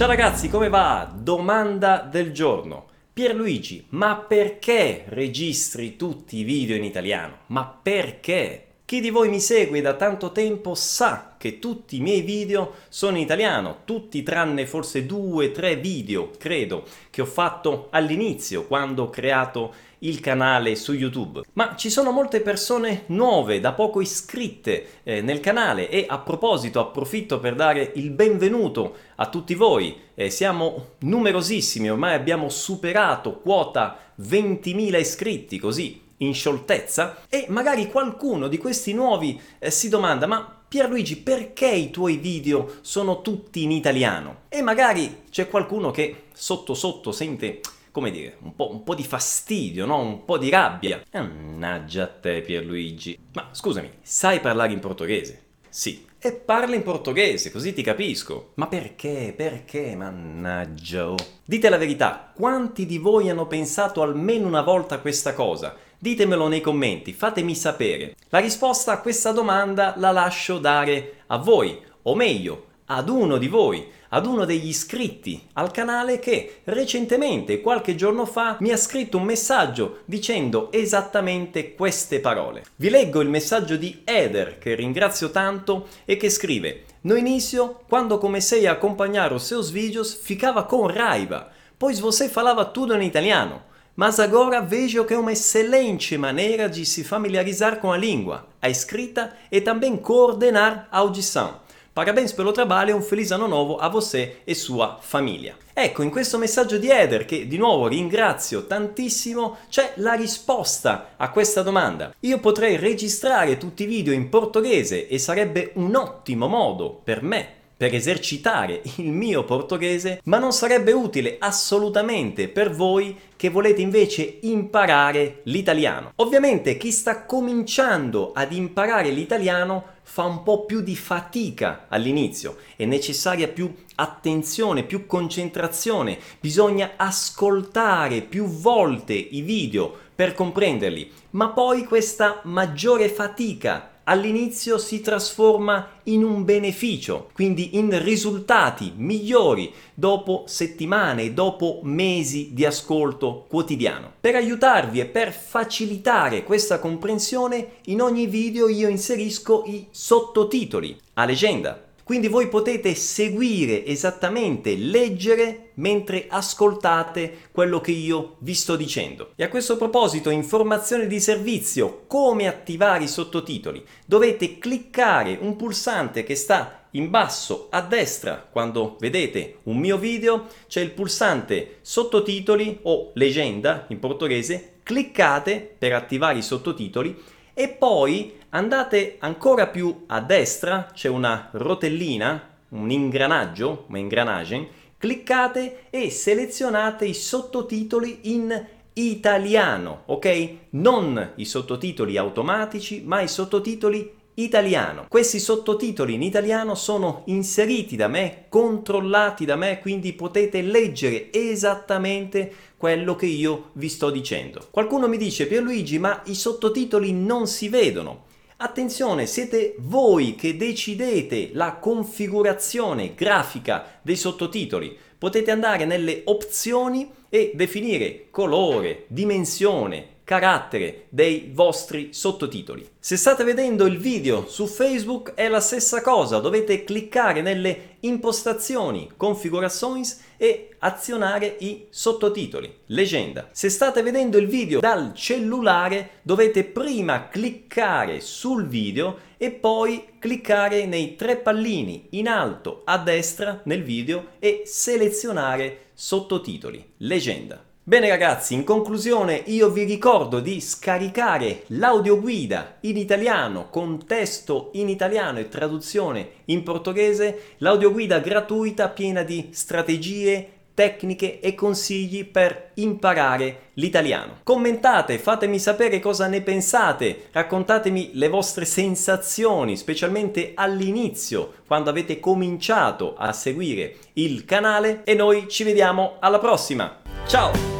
Ciao ragazzi, come va? Domanda del giorno. Pierluigi, ma perché registri tutti i video in italiano? Ma perché? Chi di voi mi segue da tanto tempo sa che tutti i miei video sono in italiano, tutti tranne forse due, o tre video, credo, che ho fatto all'inizio quando ho creato il canale su YouTube. Ma ci sono molte persone nuove, da poco iscritte eh, nel canale e a proposito approfitto per dare il benvenuto a tutti voi. Eh, siamo numerosissimi, ormai abbiamo superato quota 20.000 iscritti, così in scioltezza e magari qualcuno di questi nuovi eh, si domanda ma Pierluigi perché i tuoi video sono tutti in italiano? E magari c'è qualcuno che sotto sotto sente come dire, un po', un po', di fastidio, no? Un po' di rabbia. Mannaggia a te Pierluigi. Ma scusami, sai parlare in portoghese? Sì. E parla in portoghese, così ti capisco. Ma perché? Perché? Mannaggia. Oh. Dite la verità, quanti di voi hanno pensato almeno una volta a questa cosa? Ditemelo nei commenti, fatemi sapere. La risposta a questa domanda la lascio dare a voi, o meglio, ad uno di voi, ad uno degli iscritti al canale che recentemente, qualche giorno fa, mi ha scritto un messaggio dicendo esattamente queste parole. Vi leggo il messaggio di Eder, che ringrazio tanto, e che scrive No início, quando comecei a acompanhar os seus vídeos, ficava com raiva, pois você falava tudo em italiano. mas agora vejo que é uma excelente maneira de se familiarizar com a língua, a escrita e também coordenar a audição. Parabéns pelo trabalho e un feliz anno nuovo a você e sua famiglia. Ecco, in questo messaggio di Eder, che di nuovo ringrazio tantissimo, c'è la risposta a questa domanda. Io potrei registrare tutti i video in portoghese e sarebbe un ottimo modo per me per esercitare il mio portoghese, ma non sarebbe utile assolutamente per voi che volete invece imparare l'italiano. Ovviamente chi sta cominciando ad imparare l'italiano fa un po' più di fatica all'inizio, è necessaria più attenzione, più concentrazione, bisogna ascoltare più volte i video per comprenderli, ma poi questa maggiore fatica all'inizio si trasforma in un beneficio, quindi in risultati migliori dopo settimane, dopo mesi di ascolto quotidiano. Per aiutarvi e per facilitare questa comprensione, in ogni video io inserisco i sottotitoli a leggenda quindi voi potete seguire esattamente, leggere mentre ascoltate quello che io vi sto dicendo. E a questo proposito, informazioni di servizio, come attivare i sottotitoli. Dovete cliccare un pulsante che sta in basso a destra quando vedete un mio video, c'è il pulsante sottotitoli o leggenda in portoghese, cliccate per attivare i sottotitoli e poi andate ancora più a destra, c'è una rotellina, un ingranaggio, un ingranage, cliccate e selezionate i sottotitoli in italiano, ok? Non i sottotitoli automatici, ma i sottotitoli italiano. Questi sottotitoli in italiano sono inseriti da me, controllati da me, quindi potete leggere esattamente quello che io vi sto dicendo. Qualcuno mi dice Pierluigi, ma i sottotitoli non si vedono. Attenzione, siete voi che decidete la configurazione grafica dei sottotitoli. Potete andare nelle opzioni e definire colore, dimensione, carattere dei vostri sottotitoli. Se state vedendo il video su Facebook è la stessa cosa, dovete cliccare nelle impostazioni, configurações e azionare i sottotitoli. Leggenda. Se state vedendo il video dal cellulare dovete prima cliccare sul video e poi cliccare nei tre pallini in alto a destra nel video e selezionare sottotitoli. Leggenda. Bene ragazzi, in conclusione io vi ricordo di scaricare l'audioguida in italiano con testo in italiano e traduzione in portoghese, l'audioguida gratuita piena di strategie, tecniche e consigli per imparare l'italiano. Commentate, fatemi sapere cosa ne pensate, raccontatemi le vostre sensazioni, specialmente all'inizio, quando avete cominciato a seguire il canale e noi ci vediamo alla prossima. Ciao!